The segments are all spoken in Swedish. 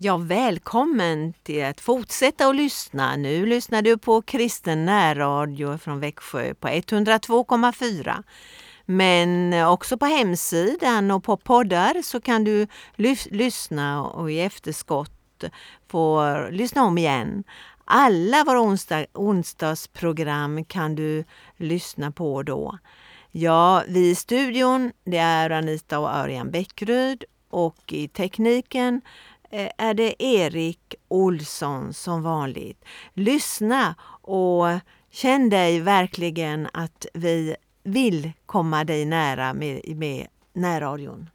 Ja, välkommen till att fortsätta att lyssna. Nu lyssnar du på kristen närradio från Växjö på 102,4. Men också på hemsidan och på poddar så kan du lyssna och i efterskott få lyssna om igen. Alla våra onsdag, onsdagsprogram kan du lyssna på då. Ja, vi i studion det är Anita och Örjan Bäckryd och i tekniken Eh, är det Erik Olsson som vanligt. Lyssna och känn dig verkligen att vi vill komma dig nära med, med närradion.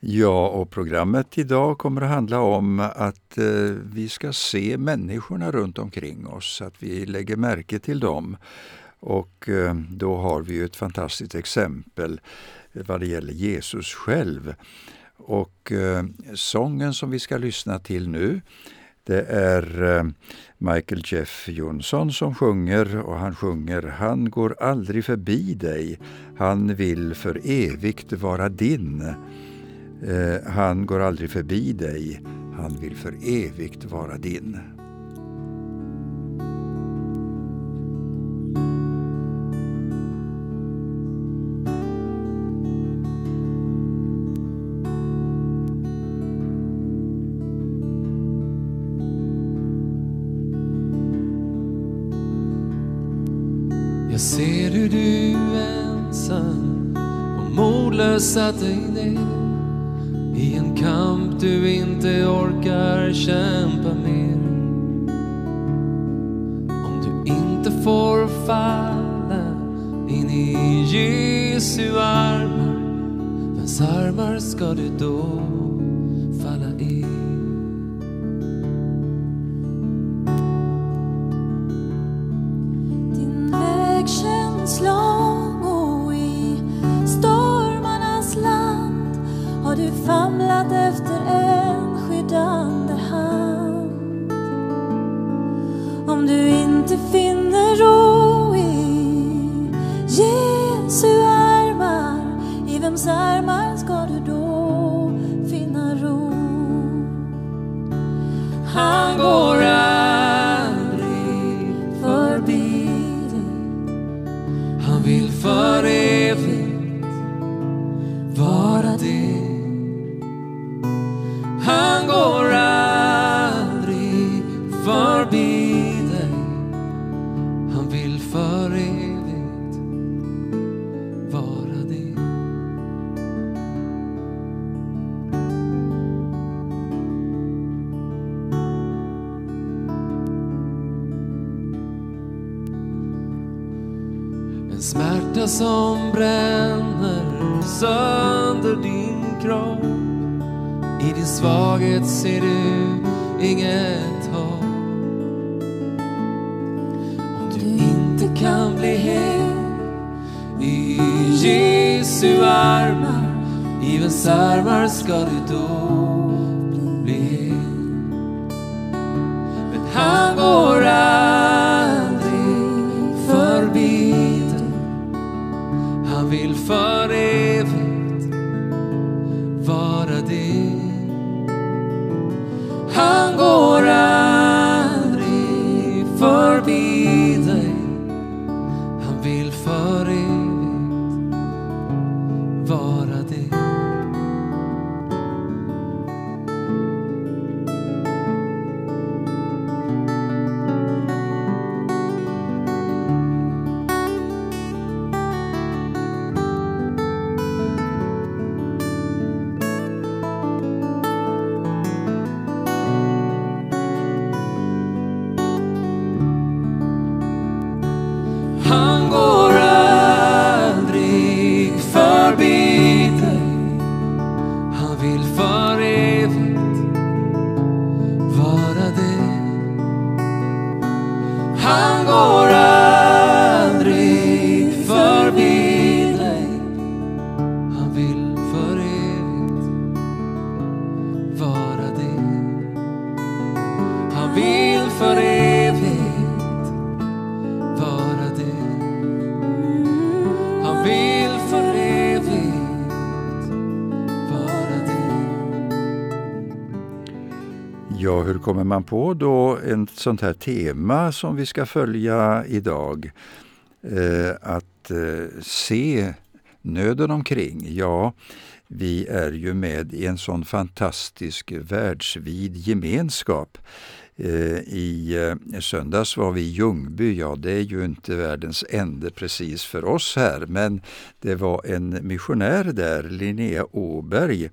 Ja, och programmet idag kommer att handla om att eh, vi ska se människorna runt omkring oss, att vi lägger märke till dem. Och eh, då har vi ett fantastiskt exempel vad det gäller Jesus själv. Och eh, sången som vi ska lyssna till nu det är eh, Michael Jeff Jonsson som sjunger och han sjunger Han går aldrig förbi dig, han vill för evigt vara din. Eh, han går aldrig förbi dig, han vill för evigt vara din. Jesu armar, vems armar ska du då som bränner sönder din kropp. I din svaghet ser du inget hopp. Om du inte kan bli hel i Jesu armar, i vems armar ska du då bli hel? Men han går Han går Hur kommer man på då ett sånt här tema som vi ska följa idag? Eh, att eh, se nöden omkring. Ja, vi är ju med i en sån fantastisk världsvid gemenskap. Eh, eh, I söndags var vi i Ljungby. Ja, det är ju inte världens ände precis för oss här, men det var en missionär där, Linnea Åberg,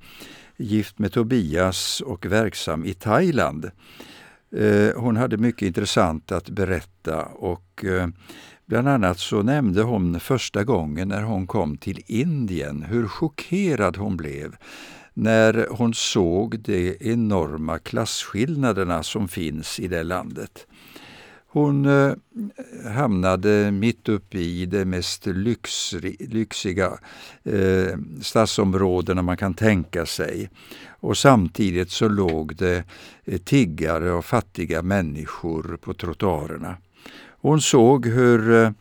gift med Tobias och verksam i Thailand. Eh, hon hade mycket intressant att berätta och eh, Bland annat så nämnde hon första gången när hon kom till Indien hur chockerad hon blev när hon såg de enorma klasskillnaderna som finns i det landet. Hon eh, hamnade mitt uppe i det mest lyx, lyxiga eh, stadsområdena man kan tänka sig. Och samtidigt så låg det eh, tiggare och fattiga människor på trottoarerna. Hon såg hur eh,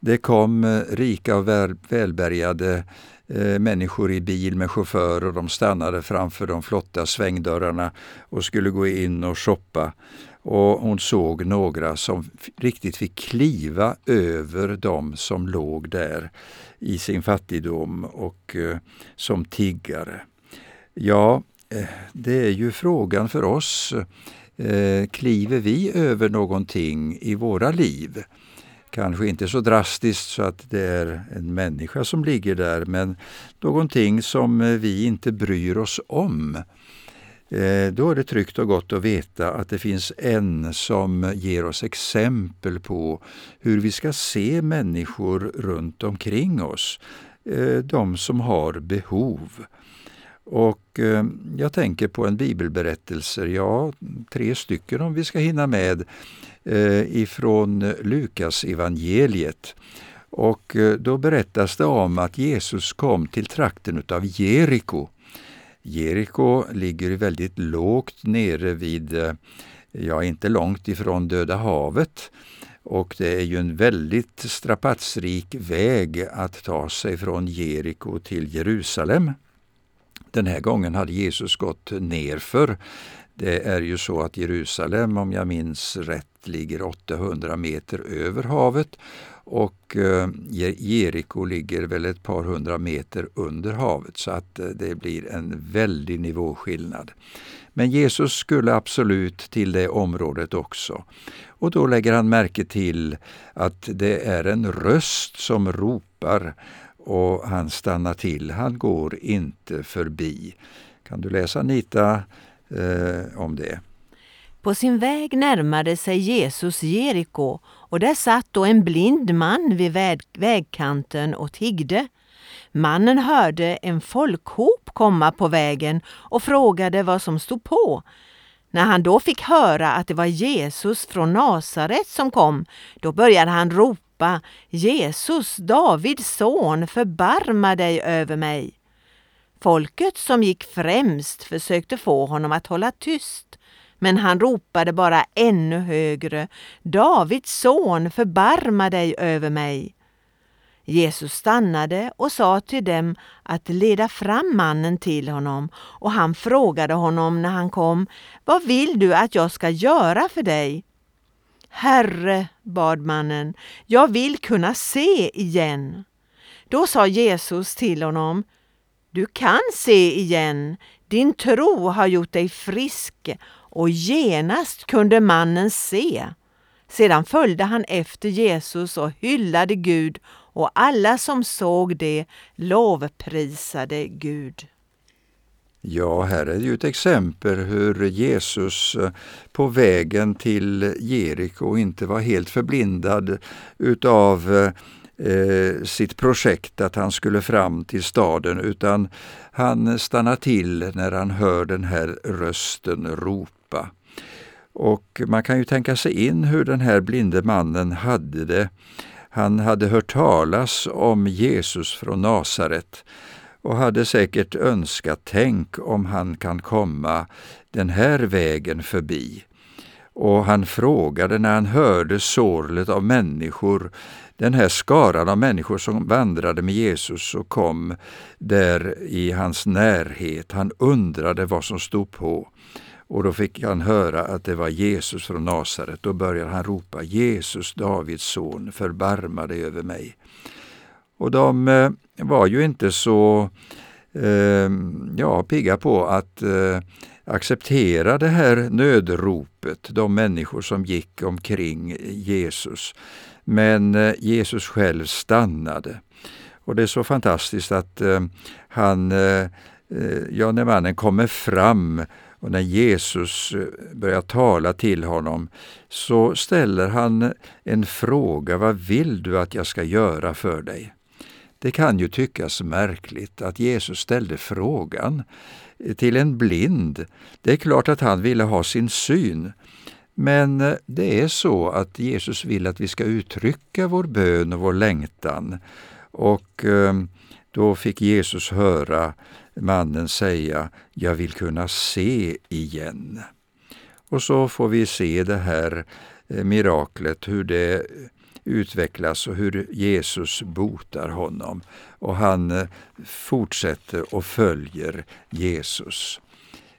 det kom eh, rika och välbärgade eh, människor i bil med chaufför och de stannade framför de flotta svängdörrarna och skulle gå in och shoppa. Och hon såg några som riktigt fick kliva över de som låg där i sin fattigdom och eh, som tiggare. Ja, eh, det är ju frågan för oss Eh, kliver vi över någonting i våra liv? Kanske inte så drastiskt så att det är en människa som ligger där, men någonting som eh, vi inte bryr oss om. Eh, då är det tryggt och gott att veta att det finns en som ger oss exempel på hur vi ska se människor runt omkring oss, eh, de som har behov. Och eh, jag tänker på en bibelberättelse, ja, tre stycken om vi ska hinna med, ifrån Lukas evangeliet. Och då berättas det om att Jesus kom till trakten utav Jeriko. Jeriko ligger väldigt lågt nere vid, eh, ja inte långt ifrån Döda havet. Och det är ju en väldigt strapatsrik väg att ta sig från Jeriko till Jerusalem. Den här gången hade Jesus gått nerför. Det är ju så att Jerusalem, om jag minns rätt, ligger 800 meter över havet och eh, Jeriko ligger väl ett par hundra meter under havet så att eh, det blir en väldig nivåskillnad. Men Jesus skulle absolut till det området också. Och då lägger han märke till att det är en röst som ropar och han stannar till. Han går inte förbi. Kan du läsa Anita eh, om det? På sin väg närmade sig Jesus Jeriko och där satt då en blind man vid väg vägkanten och tiggde. Mannen hörde en folkhop komma på vägen och frågade vad som stod på. När han då fick höra att det var Jesus från Nasaret som kom, då började han ropa ropa Jesus, Davids son, förbarma dig över mig. Folket som gick främst försökte få honom att hålla tyst, men han ropade bara ännu högre Davids son, förbarma dig över mig. Jesus stannade och sa till dem att leda fram mannen till honom och han frågade honom när han kom Vad vill du att jag ska göra för dig? Herre, bad mannen, jag vill kunna se igen. Då sa Jesus till honom, du kan se igen, din tro har gjort dig frisk och genast kunde mannen se. Sedan följde han efter Jesus och hyllade Gud och alla som såg det lovprisade Gud. Ja, här är ju ett exempel hur Jesus eh, på vägen till Jeriko inte var helt förblindad utav eh, eh, sitt projekt att han skulle fram till staden utan han stannar till när han hör den här rösten ropa. Och man kan ju tänka sig in hur den här blinde mannen hade det. Han hade hört talas om Jesus från Nasaret och hade säkert önskat, tänk om han kan komma den här vägen förbi. Och han frågade när han hörde sorlet av människor, den här skaran av människor som vandrade med Jesus och kom där i hans närhet. Han undrade vad som stod på. Och då fick han höra att det var Jesus från Nasaret. Då började han ropa Jesus, Davids son, förbarma dig över mig. Och de eh, var ju inte så eh, ja, pigga på att eh, acceptera det här nödropet, de människor som gick omkring Jesus. Men eh, Jesus själv stannade. Och det är så fantastiskt att eh, han, eh, ja, när mannen kommer fram och när Jesus börjar tala till honom så ställer han en fråga, vad vill du att jag ska göra för dig? Det kan ju tyckas märkligt att Jesus ställde frågan till en blind. Det är klart att han ville ha sin syn. Men eh, det är så att Jesus vill att vi ska uttrycka vår bön och vår längtan. Och eh, då fick Jesus höra mannen säga ”Jag vill kunna se igen”. Och så får vi se det här eh, miraklet, hur det utvecklas och hur Jesus botar honom. Och han eh, fortsätter och följer Jesus.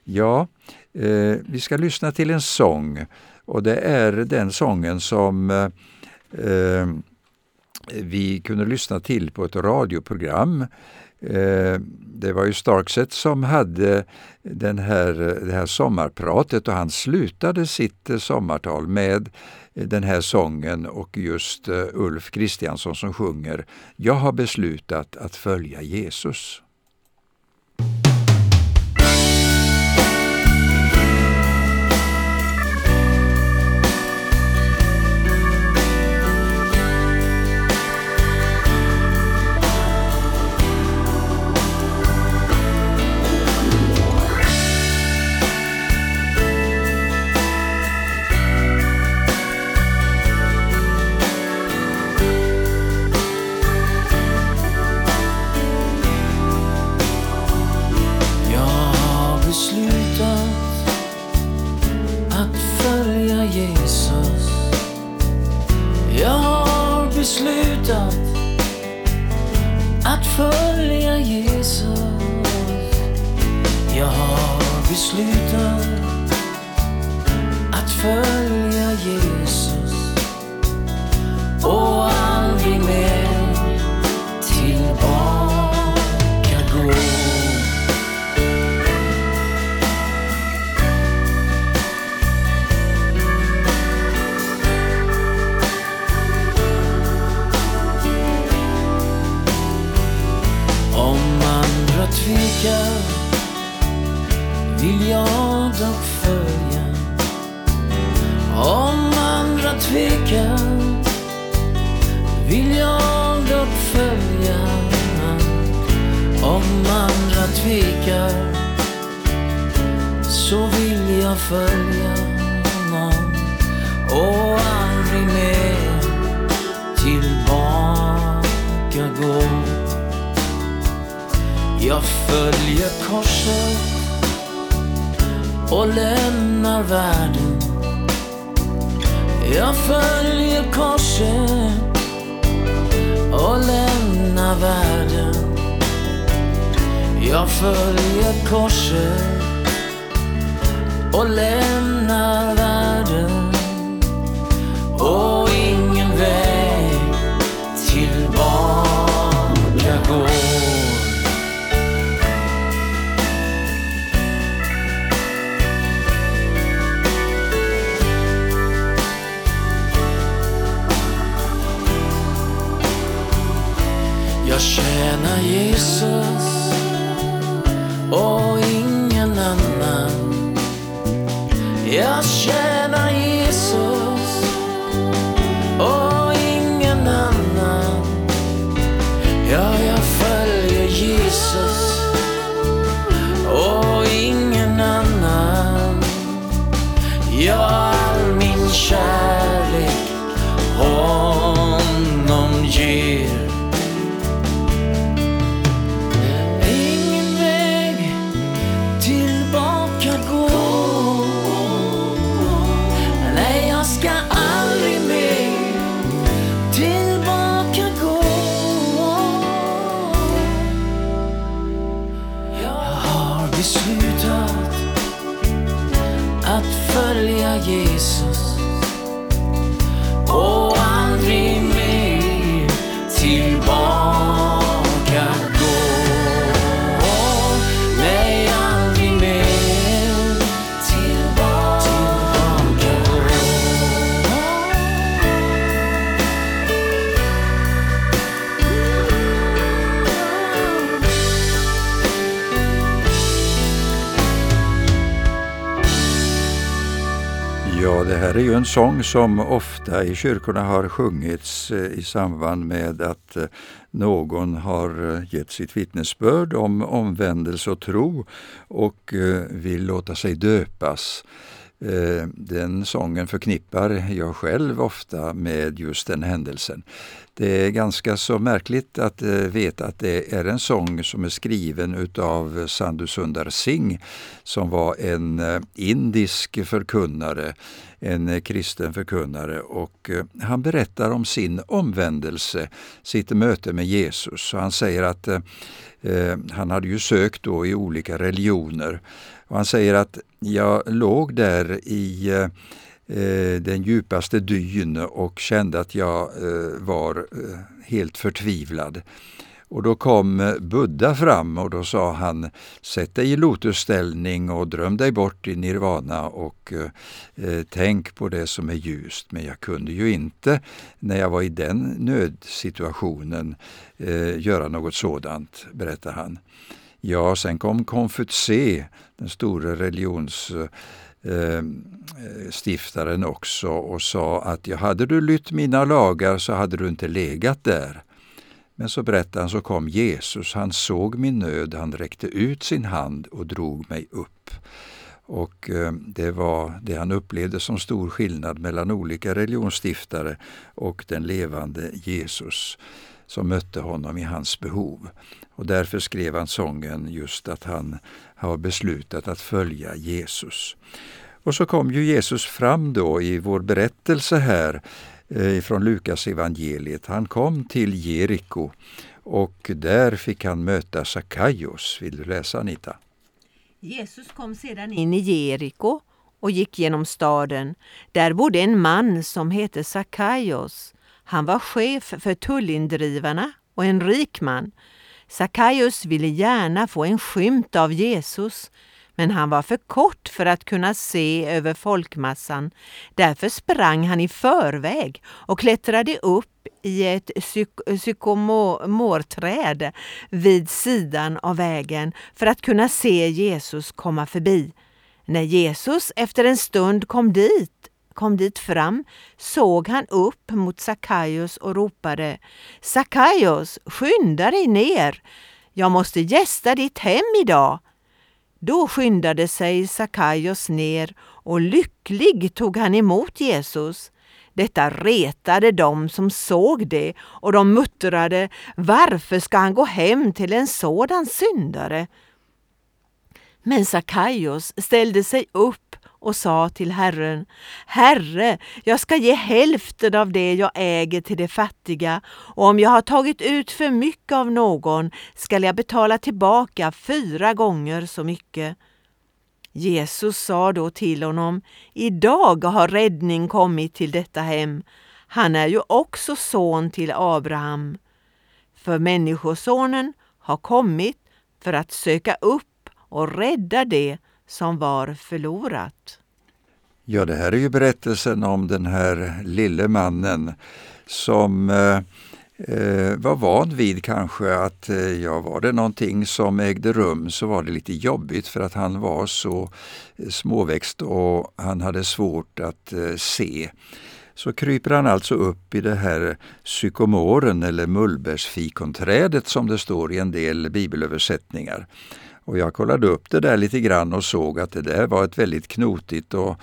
Ja, eh, vi ska lyssna till en sång och det är den sången som eh, eh vi kunde lyssna till på ett radioprogram. Eh, det var ju Starkset som hade den här, det här sommarpratet och han slutade sitt eh, sommartal med eh, den här sången och just Ulf Kristiansson som sjunger Jag har beslutat att följa Jesus. Jesus. Jag har beslutat att följa Jesus. Jag har beslutat att följa Jesus och aldrig mer tillbaka gå. cœur vill jag dock följa. Om andra tvekar vill jag dock följa. Om andra tvekar så vill jag följa någon och aldrig mer tillbaka gå. Jag följer korset och lämnar världen. Jag följer korset och lämnar världen. Jag följer korset och lämnar världen. Och ingen väg tillbaka går. tjäna Jesus och ingen annan. Jag tjänar följa Jesus här är ju en sång som ofta i kyrkorna har sjungits eh, i samband med att eh, någon har eh, gett sitt vittnesbörd om omvändelse och tro och vill låta sig döpas. Eh, den sången förknippar jag själv ofta med just den händelsen. Det är ganska så märkligt att eh, veta att det är en sång som är skriven utav Sandhu Sundar Singh som var en eh, indisk förkunnare, en kristen förkunnare och han berättar om sin omvändelse, sitt möte med Jesus. Och han säger att eh, han hade ju sökt då i olika religioner och han säger att jag låg där i eh, den djupaste dyn och kände att jag eh, var eh, helt förtvivlad. Och då kom eh, Buddha fram och då sa han Sätt dig i lotusställning och dröm dig bort i nirvana och eh, eh, tänk på det som är ljust. Men jag kunde ju inte när jag var i den nödsituationen eh, göra något sådant, berättar han. Ja, sen kom Konfutse, den store religionsstiftaren eh, också och sa att ja, hade du lytt mina lagar så hade du inte legat där. Men så berättade han så kom Jesus, han såg min nöd, han räckte ut sin hand och drog mig upp. Och eh, det var det han upplevde som stor skillnad mellan olika religionsstiftare och den levande Jesus som mötte honom i hans behov. Och därför skrev han sången just att han har beslutat att följa Jesus. Och så kom ju Jesus fram då i vår berättelse här eh, från Lukas evangeliet. Han kom till Jeriko och där fick han möta Sakaios. Vill du läsa Anita? Jesus kom sedan in i Jeriko och gick genom staden. Där bodde en man som hette Sakaios. Han var chef för tullindrivarna och en rik man. Sackaios ville gärna få en skymt av Jesus, men han var för kort för att kunna se över folkmassan. Därför sprang han i förväg och klättrade upp i ett psyk- sykomorträd vid sidan av vägen för att kunna se Jesus komma förbi. När Jesus efter en stund kom dit kom dit fram såg han upp mot Sakaios och ropade Sakaios, skynda dig ner! Jag måste gästa ditt hem idag. Då skyndade sig Sakaios ner och lycklig tog han emot Jesus. Detta retade dem som såg det och de muttrade Varför ska han gå hem till en sådan syndare? Men Sakaios ställde sig upp och sa till Herren Herre, jag ska ge hälften av det jag äger till de fattiga och om jag har tagit ut för mycket av någon skall jag betala tillbaka fyra gånger så mycket. Jesus sa då till honom Idag har räddning kommit till detta hem. Han är ju också son till Abraham. För Människosonen har kommit för att söka upp och rädda det som var förlorat. Ja, det här är ju berättelsen om den här lille mannen som eh, eh, var van vid kanske att eh, ja, var det någonting som ägde rum så var det lite jobbigt för att han var så småväxt och han hade svårt att eh, se. Så kryper han alltså upp i det här sykomoren eller mullbärsfikonträdet som det står i en del bibelöversättningar. Och jag kollade upp det där lite grann och såg att det där var ett väldigt knotigt och,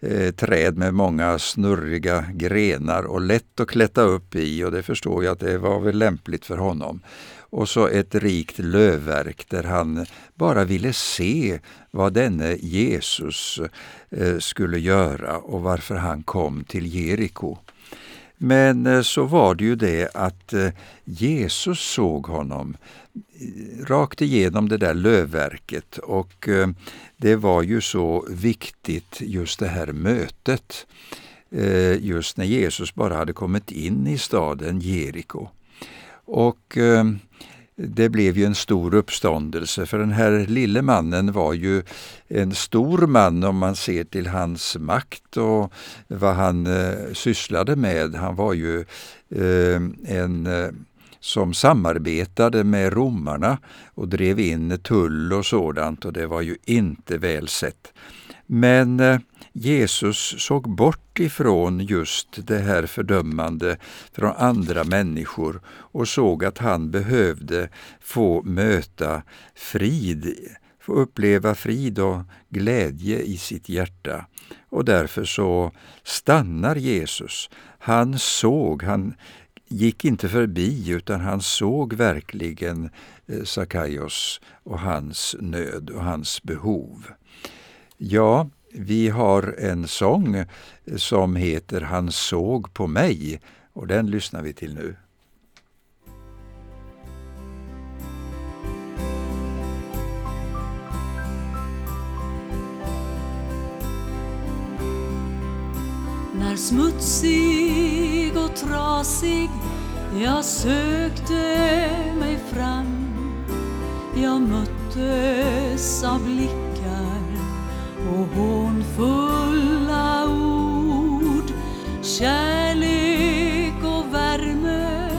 eh, träd med många snurriga grenar och lätt att klättra upp i och det förstår jag att det var väl lämpligt för honom. Och så ett rikt lövverk där han bara ville se vad denne Jesus eh, skulle göra och varför han kom till Jeriko. Men eh, så var det ju det att eh, Jesus såg honom eh, rakt igenom det där lövverket och det var ju så viktigt just det här mötet just när Jesus bara hade kommit in i staden Jeriko. Och det blev ju en stor uppståndelse för den här lille mannen var ju en stor man om man ser till hans makt och vad han eh, sysslade med. Han var ju eh, en eh, som samarbetade med romarna och drev in tull och sådant och det var ju inte väl sett. Men eh, Jesus såg bort ifrån just det här fördömande från andra människor och såg att han behövde få möta frid, få uppleva frid och glädje i sitt hjärta. Och därför så stannar Jesus. Han såg, han gick inte förbi utan han såg verkligen eh, Sakaios och hans nöd och hans behov. Ja, vi har en sång som heter Han såg på mig och den lyssnar vi till nu. När smutsig och trasig jag sökte mig fram Jag möttes av blickar och hånfulla ord Kärlek och värme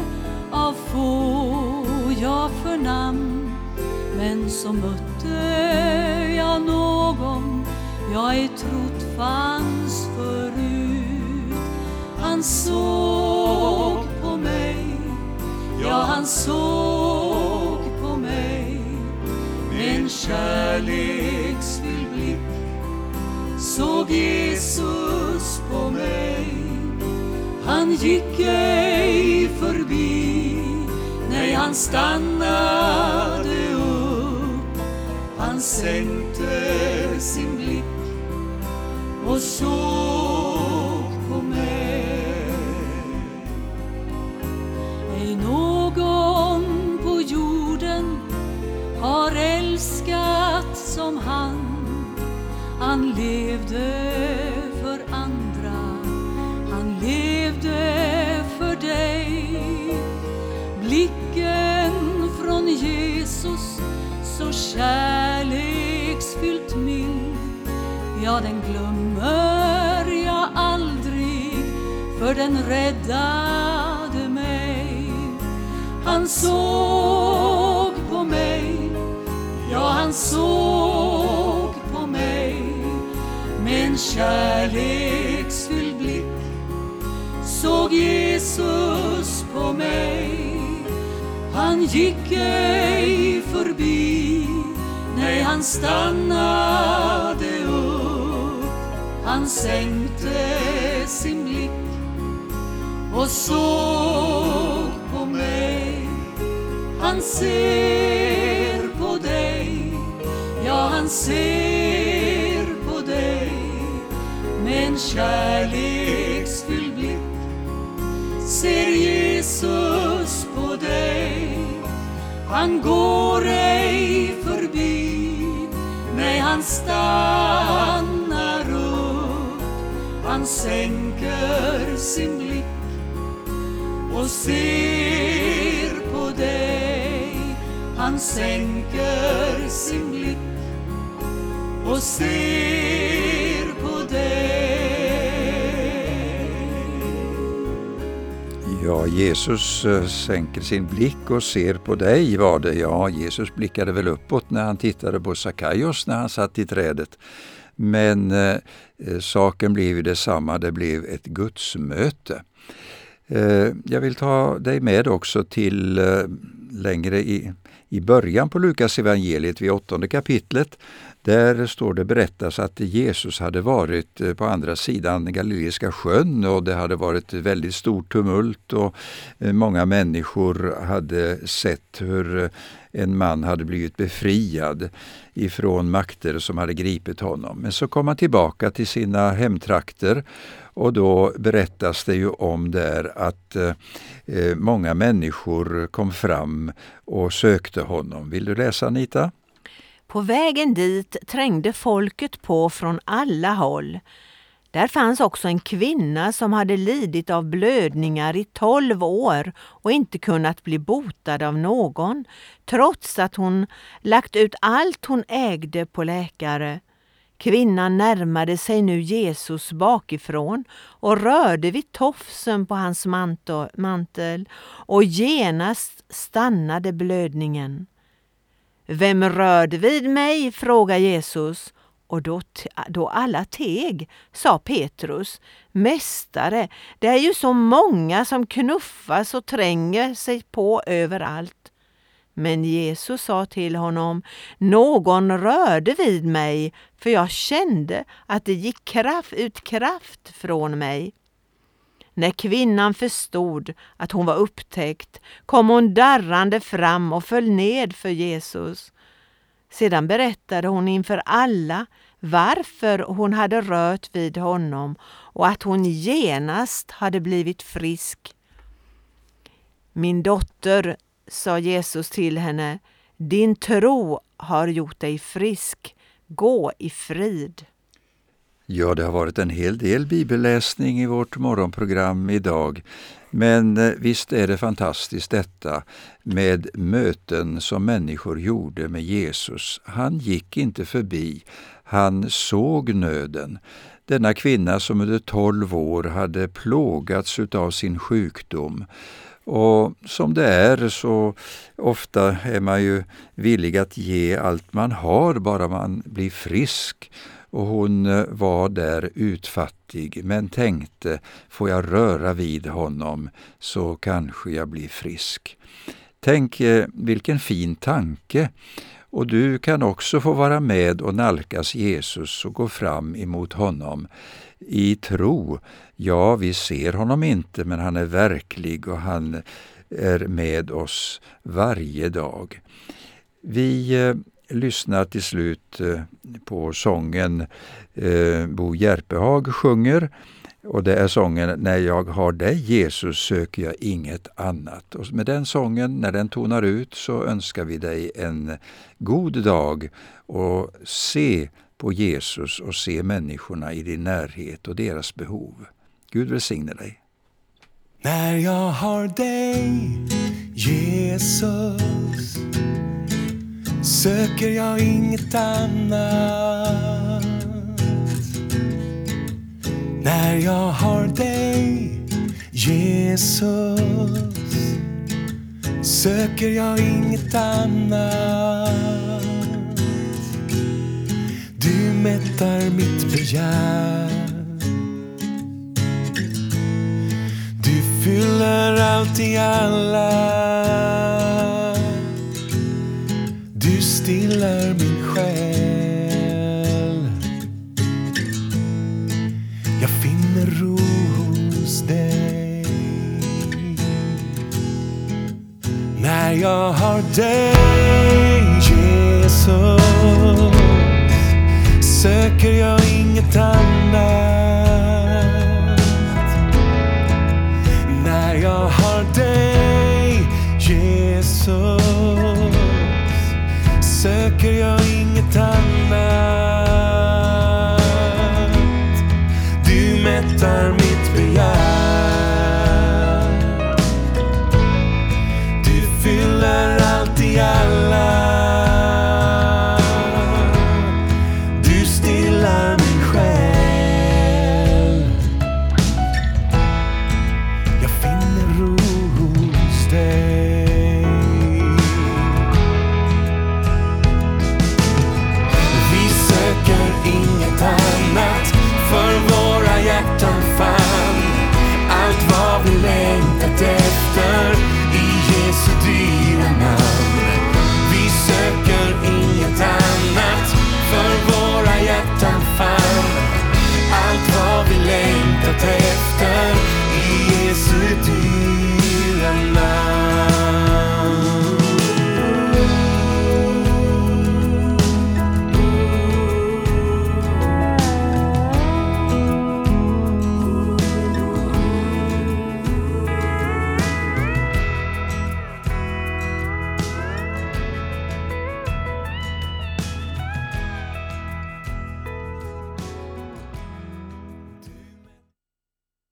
av få jag förnam Men så mötte jag någon jag ej trott fanns förut. Han såg på mig, ja han såg på mig. Med en kärleksfull såg Jesus på mig. Han gick ej förbi Nej, han stannade upp. Han sänkte sin blick och såg på mig. Ej någon på jorden har älskat som han? Han levde för andra, han levde för dig. Blicken från Jesus så kärleksfyllt mild, ja den glömmer jag aldrig, för den räddade mig. Han såg på mig, ja han såg en kärleksfylld blick såg Jesus på mig. Han gick ej förbi. Nej, han stannade upp. Han sänkte sin blick och såg på mig. Han ser på dig. Ja, han ser en kärleksfull blick ser Jesus på dig Han går ej förbi. Nej, han stannar upp Han sänker sin blick och ser på dig. Han sänker sin blick och ser Ja, Jesus eh, sänker sin blick och ser på dig var det. Ja, Jesus blickade väl uppåt när han tittade på Sakaios när han satt i trädet. Men eh, eh saken blev ju detsamma, det blev ett gudsmöte. Eh, jag vill ta dig med också till eh, längre i, i början på Lukas evangeliet vid åttonde kapitlet. Där står det berättas att Jesus hade varit eh, på andra sidan Galileiska sjön och det hade varit väldigt stort tumult och eh, många människor hade sett hur eh, en man hade blivit befriad ifrån makter som hade gripit honom. Men så kom han tillbaka till sina hemtrakter och då berättas det ju om där att eh, många människor kom fram och sökte honom. Vill du läsa Anita? På vägen dit trängde folket på från alla håll. Där fanns också en kvinna som hade lidit av blödningar i tolv år och inte kunnat bli botad av någon, trots att hon lagt ut allt hon ägde på läkare. Kvinnan närmade sig nu Jesus bakifrån och rörde vid tofsen på hans mantel och genast stannade blödningen. Vem rörde vid mig? frågade Jesus och då, då alla teg, sa Petrus, Mästare, det är ju så många som knuffas och tränger sig på överallt. Men Jesus sa till honom, någon rörde vid mig, för jag kände att det gick kraft, ut kraft från mig. När kvinnan förstod att hon var upptäckt kom hon darrande fram och föll ned för Jesus. Sedan berättade hon inför alla varför hon hade rört vid honom och att hon genast hade blivit frisk. Min dotter, sa Jesus till henne, din tro har gjort dig frisk. Gå i frid. Ja, det har varit en hel del bibelläsning i vårt morgonprogram idag. Men eh, visst är det fantastiskt detta med möten som människor gjorde med Jesus. Han gick inte förbi, han såg nöden. Denna kvinna som under tolv år hade plågats av sin sjukdom. Och som det är så ofta är man ju villig att ge allt man har bara man blir frisk och hon eh, var där utfattig men tänkte, får jag röra vid honom så kanske jag blir frisk. Tänk eh, vilken fin tanke! Och du kan också få vara med och nalkas Jesus och gå fram emot honom i tro. Ja, vi ser honom inte, men han är verklig och han är med oss varje dag. Vi eh, lyssnar till slut eh, på sången eh, Bo Järpehag sjunger. Och det är sången När jag har dig Jesus söker jag inget annat. Och med den sången, när den tonar ut, så önskar vi dig en god dag och se på Jesus och se människorna i din närhet och deras behov. Gud välsigne dig. När jag har dig, Jesus söker jag inget annat. När jag har dig, Jesus, söker jag inget annat. Du mättar mitt begär. Du fyller allt i alla stillar min själ. Jag finner ro hos dig. När jag har dig, Jesus,